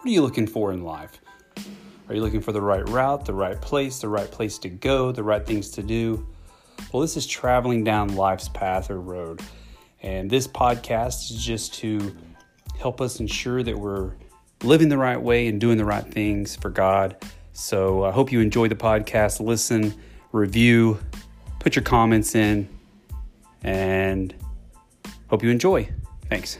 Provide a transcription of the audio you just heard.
What are you looking for in life? Are you looking for the right route, the right place, the right place to go, the right things to do? Well, this is traveling down life's path or road. And this podcast is just to help us ensure that we're living the right way and doing the right things for God. So I hope you enjoy the podcast. Listen, review, put your comments in, and hope you enjoy. Thanks.